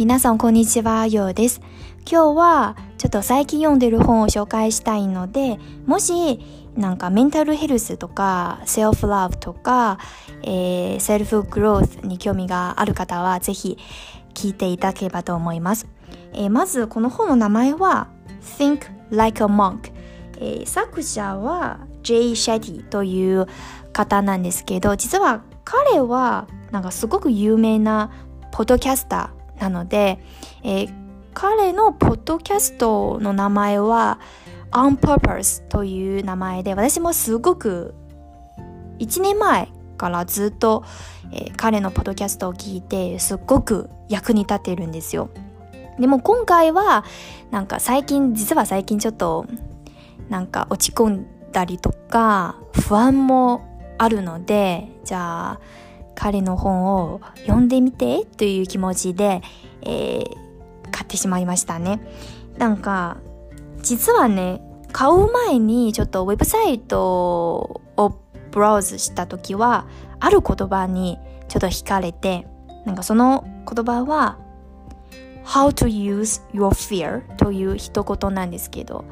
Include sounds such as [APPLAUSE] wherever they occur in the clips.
皆さんこんにちは、ようです。今日はちょっと最近読んでる本を紹介したいので、もしなんかメンタルヘルスとかセルフラブとか、えー、セルフグロースに興味がある方はぜひ聞いていただければと思います。えー、まずこの本の名前は Think Like a Monk、えー、作者は Jay Shetty という方なんですけど実は彼はなんかすごく有名なポッドキャスターなので、えー、彼のポッドキャストの名前は On Purpose という名前で私もすごく1年前からずっと、えー、彼のポッドキャストを聞いてすっごく役に立っているんですよ。でも今回はなんか最近実は最近ちょっとなんか落ち込んだりとか不安もあるのでじゃあ彼の本を読んでみてという気持ちで、えー、買ってしまいましたね。なんか実はね買う前にちょっとウェブサイトをブラウズした時はある言葉にちょっと惹かれてなんかその言葉は How to use your fear という一言なんですけど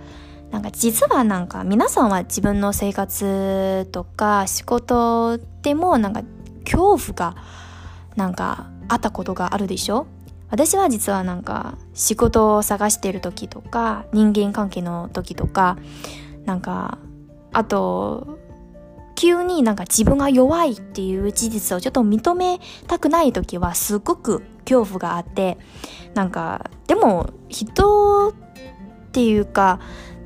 なんか実はなんか皆さんは自分の生活とか仕事でもなんか恐怖がなんかあったことがあるでしょ？私は実はなんか仕事を探してる時とか人間関係の時とかなんかあと急になんか自分が弱いっていう事実をちょっと認めたくない時はすごく恐怖があってなんかでも人っていうか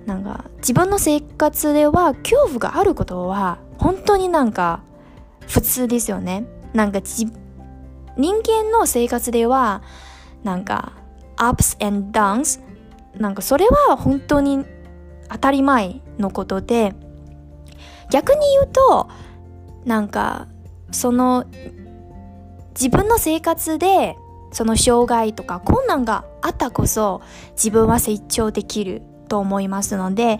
なんか自分の生活では恐怖があることは本当になんか普通ですよね。なんか人間の生活ではなんか ups and downs なんかそれは本当に当たり前のことで逆に言うとなんかその自分の生活でその障害とか困難があったこそ自分は成長できると思いますので、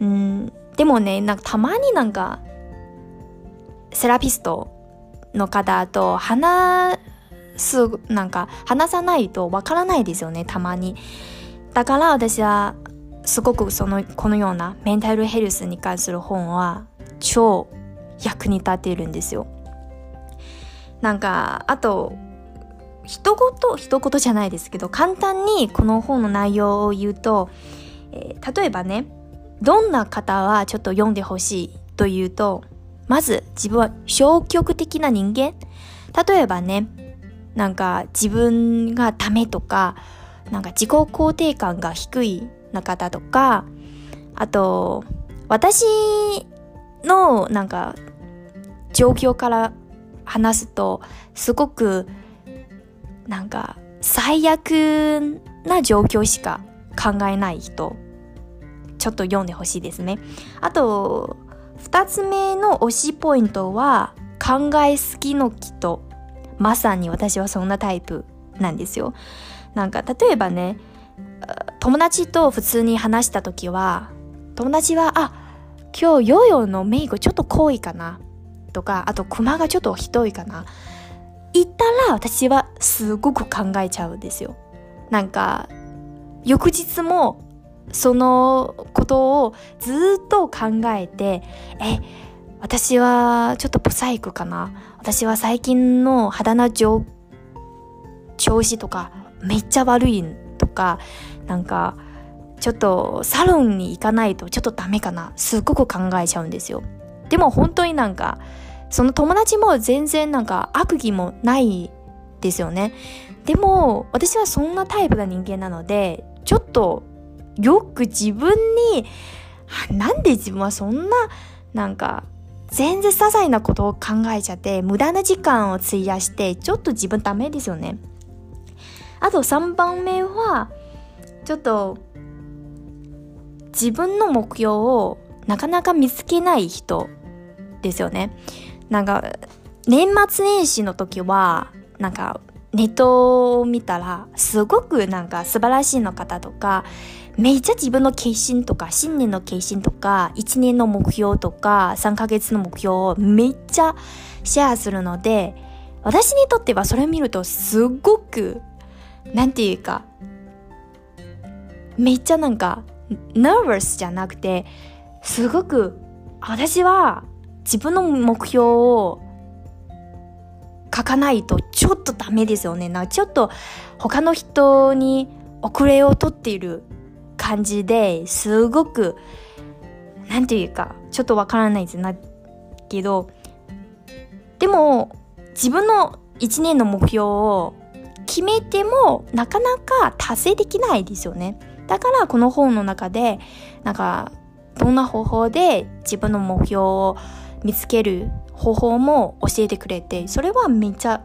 うん、でもね、なんかたまになんかセラピストの方と話す、なんか話さないとわからないですよね、たまに。だから私はすごくその、このようなメンタルヘルスに関する本は超役に立っているんですよ。なんか、あと、一言、一言じゃないですけど、簡単にこの本の内容を言うと、えー、例えばね、どんな方はちょっと読んでほしいというと、まず自分は消極的な人間例えばね、なんか自分がダメとか、なんか自己肯定感が低いな方とか、あと、私のなんか状況から話すと、すごくなんか最悪な状況しか考えない人、ちょっと読んでほしいですね。あと、二つ目の推しポイントは、考えすぎの人。まさに私はそんなタイプなんですよ。なんか、例えばね、友達と普通に話した時は、友達は、あ、今日ヨーヨーのメイクちょっと濃いかなとか、あとクマがちょっとひどいかな。言ったら私はすごく考えちゃうんですよ。なんか、翌日もそのことをずっと考えて、え、私はちょっとブサイクかな？私は最近の肌の調子とかめっちゃ悪いとか、なんか、ちょっとサロンに行かないとちょっとダメかな？すっごく考えちゃうんですよ。でも本当になんか、その友達も全然なんか悪意もないですよね。でも私はそんなタイプな人間なので、ちょっとよく自分に、なんで自分はそんな、なんか、全然些細なことを考えちゃって、無駄な時間を費やして、ちょっと自分ダメですよね。あと3番目は、ちょっと、自分の目標をなかなか見つけない人ですよね。なんか、年末年始の時は、なんか、ネットを見たら、すごくなんか素晴らしいの方とか、めっちゃ自分の決心とか、新年の決心とか、1年の目標とか、3ヶ月の目標をめっちゃシェアするので、私にとってはそれを見るとすごく、なんていうかめっちゃなんか nervous じゃなくてすごく私は自分の目標を書かないとちょっとダメですよね。なちょっと他の人に遅れをとっている感じですごくなんていうかちょっとわからないですなけどでも自分の一年の目標を決めてもなかなか達成できないですよね。だからこの本の中でなんかどんな方法で自分の目標を見つける方法も教えてくれてそれはめっちゃ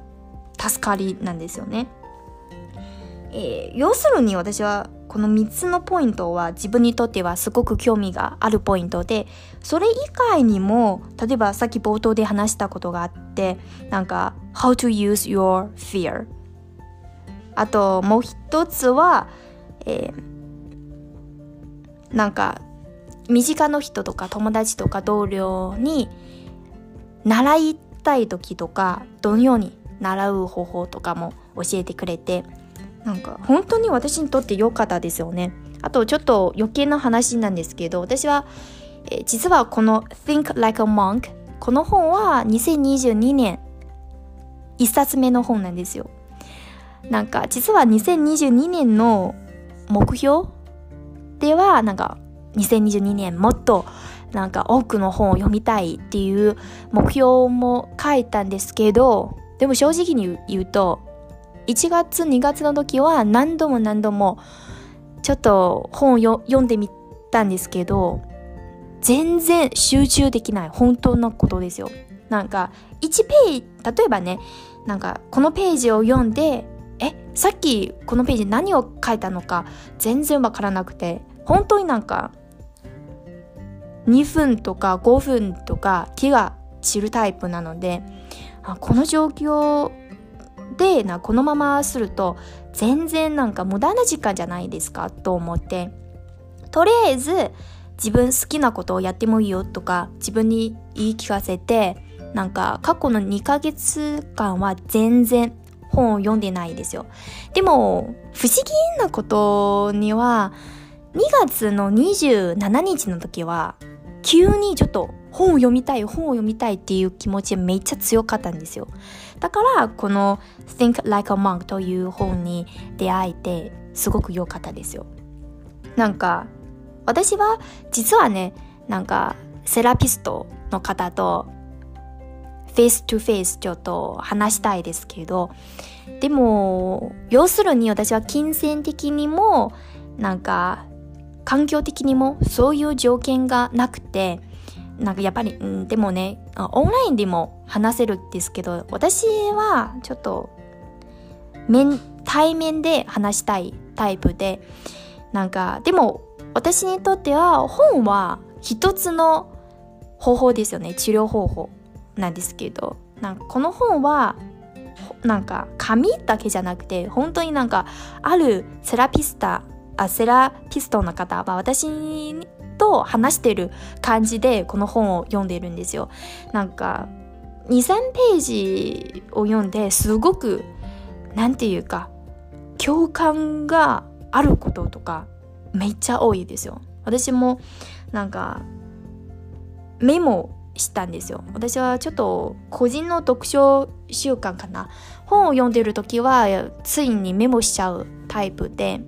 助かりなんですよね。えー、要するに私はこの3つのポイントは自分にとってはすごく興味があるポイントでそれ以外にも例えばさっき冒頭で話したことがあってなんか How to use your fear あともう一つは、えー、なんか身近な人とか友達とか同僚に習いたい時とかどのように習う方法とかも教えてくれてなんか本当に私にとって良かったですよね。あとちょっと余計な話なんですけど私は、えー、実はこの Think Like a Monk この本は2022年一冊目の本なんですよ。なんか実は2022年の目標ではなんか2022年もっとなんか多くの本を読みたいっていう目標も書いたんですけどでも正直に言うと1月2月の時は何度も何度もちょっと本を読んでみたんですけど全然集中できない。本当のことですよ。なんか1ページ例えばねなんかこのページを読んでえさっきこのページ何を書いたのか全然わからなくて本当になんか2分とか5分とか気が散るタイプなのであこの状況でなこのまますると全然なんか無駄な時間じゃないですかと思って。とりあえず自分好きなことをやってもいいよとか自分に言い聞かせてなんか過去の2ヶ月間は全然本を読んでないですよ。でも不思議なことには2月の27日の時は急にちょっと本を読みたい本を読みたいっていう気持ちがめっちゃ強かったんですよ。だからこの Think Like a Monk という本に出会えてすごく良かったですよ。なんか私は実はねなんかセラピストの方とface to face ちょっと話したいですけどでも要するに私は金銭的にもなんか環境的にもそういう条件がなくてなんかやっぱり、うん、でもねオンラインでも話せるんですけど私はちょっと面対面で話したいタイプでなんかでも私にとっては本は一つの方法ですよね治療方法なんですけどなんかこの本はなんか紙だけじゃなくて本当になんかあるセラピスタあセラピストの方は私と話してる感じでこの本を読んでるんですよ。なんか23ページを読んですごくなんていうか共感があることとかめっちゃ多いですよ。私もなんかメモしたんですよ。私はちょっと個人の読書習慣かな。本を読んでる時はついにメモしちゃうタイプで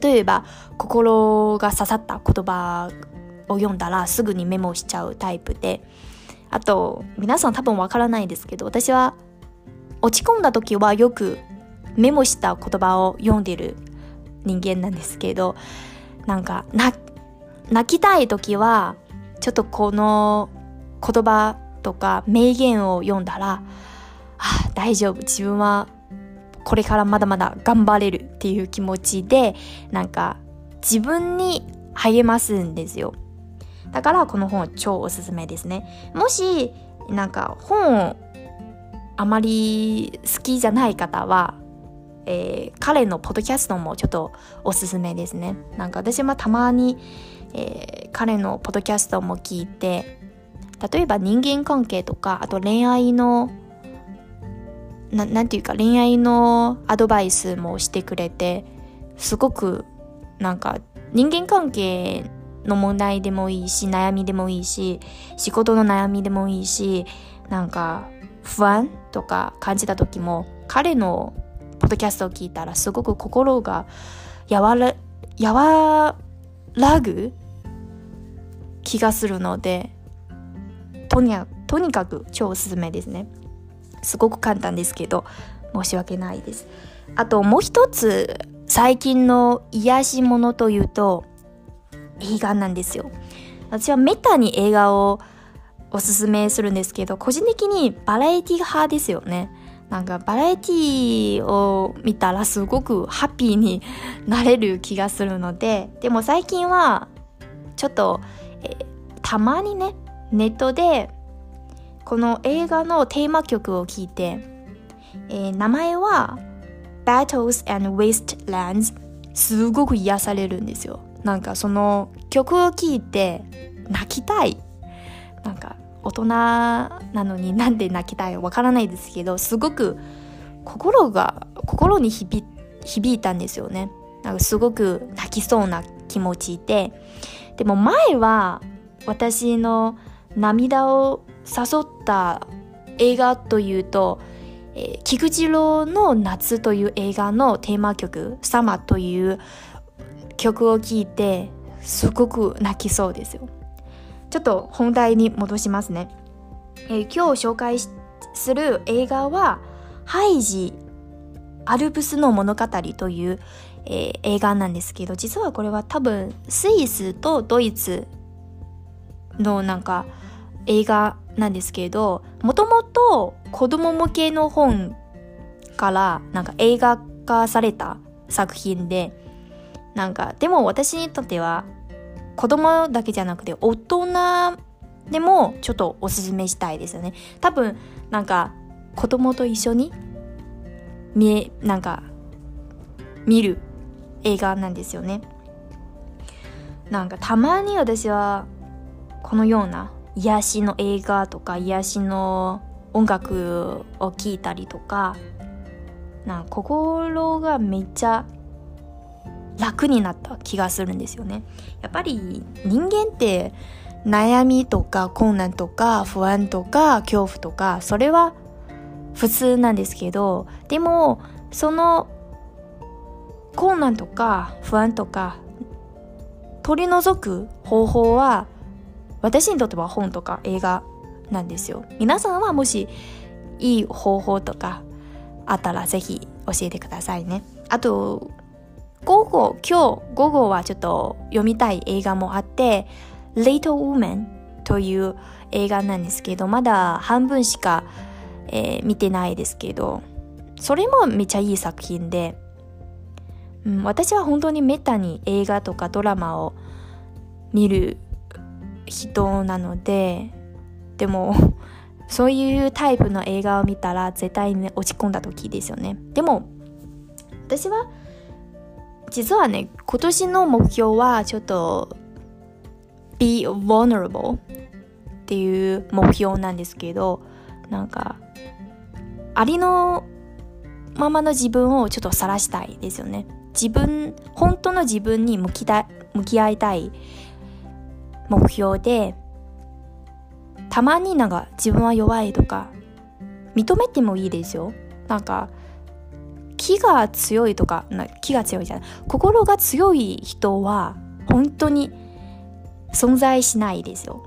例えば心が刺さった言葉を読んだらすぐにメモしちゃうタイプであと皆さん多分わからないですけど私は落ち込んだ時はよくメモした言葉を読んでる人間なんですけどなんか泣きたい時はちょっとこの言葉とか名言を読んだらあ大丈夫自分はこれからまだまだ頑張れるっていう気持ちでなんか自分に励ますんですよ。だからこの本超おすすめですね。もしなんか本をあまり好きじゃない方は、えー、彼のポッドキャストもちょっとおすすめですね。なんか私もたまに、えー、彼のポッドキャストも聞いて例えば人間関係とかあと恋愛のななんていうか恋愛のアドバイスもしてくれてすごくなんか人間関係の問題でもいいし悩みでもいいし仕事の悩みでもいいしなんか不安とか感じた時も彼のポッドキャストを聞いたらすごく心が和ら和らぐ気がするのでとにとにかく超おすすめですね。すごく簡単ですけど申し訳ないです。あともう一つ最近の癒し物というと映画なんですよ。私はめったに映画をおすすめするんですけど個人的にバラエティ派ですよね。なんかバラエティを見たらすごくハッピーになれる気がするのででも最近はちょっと、え、たまにねネットでこの映画のテーマ曲を聴いて、えー、名前は Battles and Wastelands すごく癒されるんですよ。なんかその曲を聴いて泣きたい。なんか大人なのになんで泣きたいわからないですけどすごく心が心に響いたんですよね。なんかすごく泣きそうな気持ちででも前は私の涙を誘った映画というと、えー、菊池郎の夏という映画のテーマ曲、サマという曲を聴いて、すごく泣きそうですよ。ちょっと本題に戻しますね。えー、今日紹介する映画は、ハイジ・アルプスの物語という、えー、映画なんですけど、実はこれは多分スイスとドイツのなんか映画なんですけど、もともと子供向けの本からなんか映画化された作品で、なんかでも私にとっては子供だけじゃなくて大人でもちょっとおすすめしたいですよね。多分なんか子供と一緒に見え、なんか見る映画なんですよね。なんかたまに私はこのような癒しの映画とか癒しの音楽を聴いたりとかな心がめっちゃ楽になった気がするんですよね。やっぱり人間って悩みとか困難とか不安とか恐怖とかそれは普通なんですけどでもその困難とか不安とか取り除く方法は私にとっては本とか映画なんですよ皆さんはもしいい方法とかあったらぜひ教えてくださいねあと午後今日午後はちょっと読みたい映画もあって Little Woman という映画なんですけどまだ半分しか、えー、見てないですけどそれもめちゃいい作品で、うん、私は本当にめったに映画とかドラマを見る人なのででも [LAUGHS] そういうタイプの映画を見たら絶対に落ち込んだ時ですよね。でも私は実はね今年の目標はちょっと be vulnerable っていう目標なんですけどなんかありのままの自分をちょっと晒したいですよね。自分本当の自分に向きた向き合いたい目標でたまになんか自分は弱いとか認めてもいいですよ。なんか気が強いとか気が強いじゃない心が強い人は本当に存在しないですよ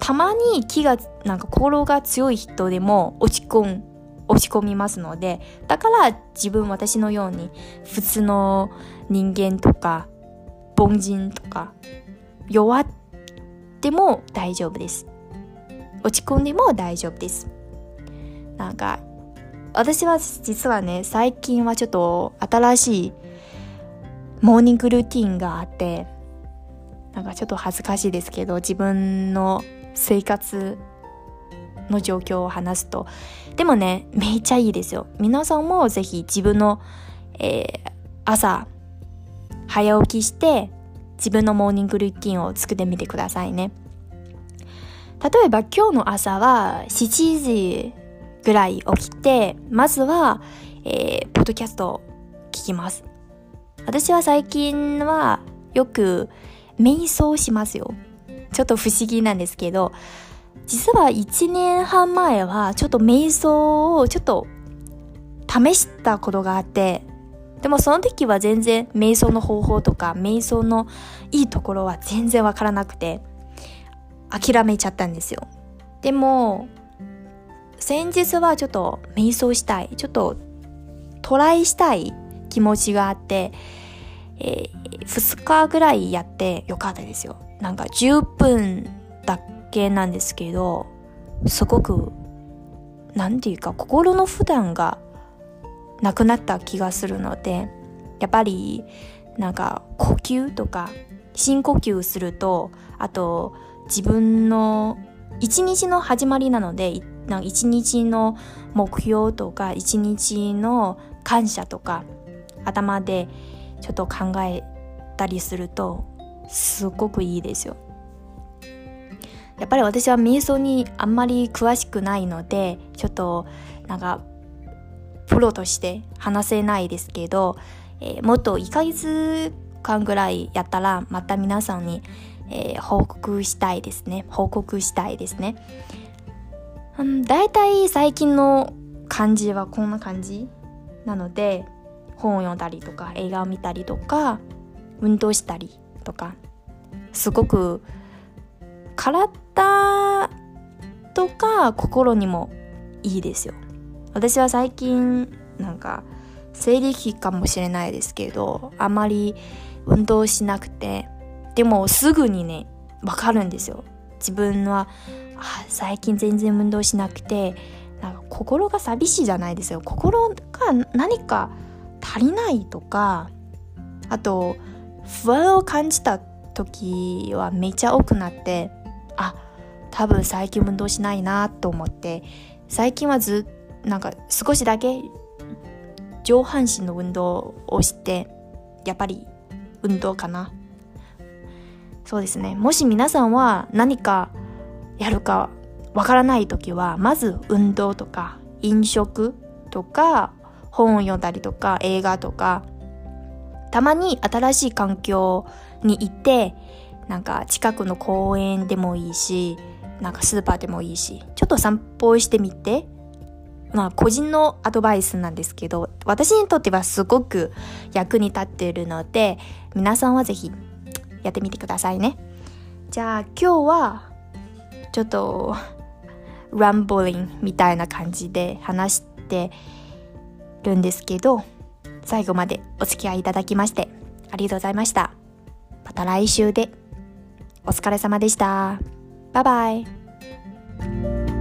たまに気がなんか心が強い人でも落ち込ん落ち込みますのでだから自分私のように普通の人間とか凡人とか弱っても大丈夫です。落ち込んでも大丈夫です。なんか、私は実はね、最近はちょっと新しいモーニングルーティンがあって、なんかちょっと恥ずかしいですけど、自分の生活の状況を話すと。でもね、めっちゃいいですよ。皆さんもぜひ自分の、えー、朝、早起きして自分のモーニングルーティンを作ってみてくださいね。例えば今日の朝は7時ぐらい起きて、まずは、えー、ポッドキャストを聞きます。私は最近はよく瞑想しますよ。ちょっと不思議なんですけど、実は1年半前はちょっと瞑想をちょっと試したことがあって、でもその時は全然瞑想の方法とか瞑想のいいところは全然わからなくて諦めちゃったんですよ。でも先日はちょっと瞑想したい。ちょっとトライしたい気持ちがあって、えー、2日ぐらいやってよかったですよ。なんか10分だけなんですけど、すごく、なんていうか心の負担がなくなった気がするので、やっぱりなんか呼吸とか深呼吸すると、あと自分の一日の始まりなので、なんか一日の目標とか一日の感謝とか頭でちょっと考えたりするとすごくいいですよ。やっぱり私は瞑想にあんまり詳しくないのでちょっとなんかプロとして話せないですけど、えー、もっと1ヶ月間ぐらいやったらまた皆さんに、えー、報告したいですね報告したいですね。うん、大体最近の感じはこんな感じなので本を読んだりとか映画を見たりとか運動したりとかすごく体とか心にもいいですよ。私は最近なんか生理期かもしれないですけどあまり運動しなくてでもすぐにねわかるんですよ。自分はあ最近全然運動しなくてなんか心が寂しいじゃないですよ。心が何か足りないとかあと不安を感じた時はめちゃ多くなってあ多分最近運動しないなと思って最近はずなんか少しだけ上半身の運動をしてやっぱり運動かな。そうですね。もし皆さんは何かやるかわからない時はまず運動とか飲食とか本を読んだりとか映画とかたまに新しい環境に行ってなんか近くの公園でもいいしなんかスーパーでもいいしちょっと散歩してみてまあ個人のアドバイスなんですけど私にとってはすごく役に立っているので皆さんはぜひやってみてくださいね。じゃあ今日はちょっとランボリンみたいな感じで話してるんですけど最後までお付き合いいただきましてありがとうございました。また来週でお疲れ様でした。バイバイ。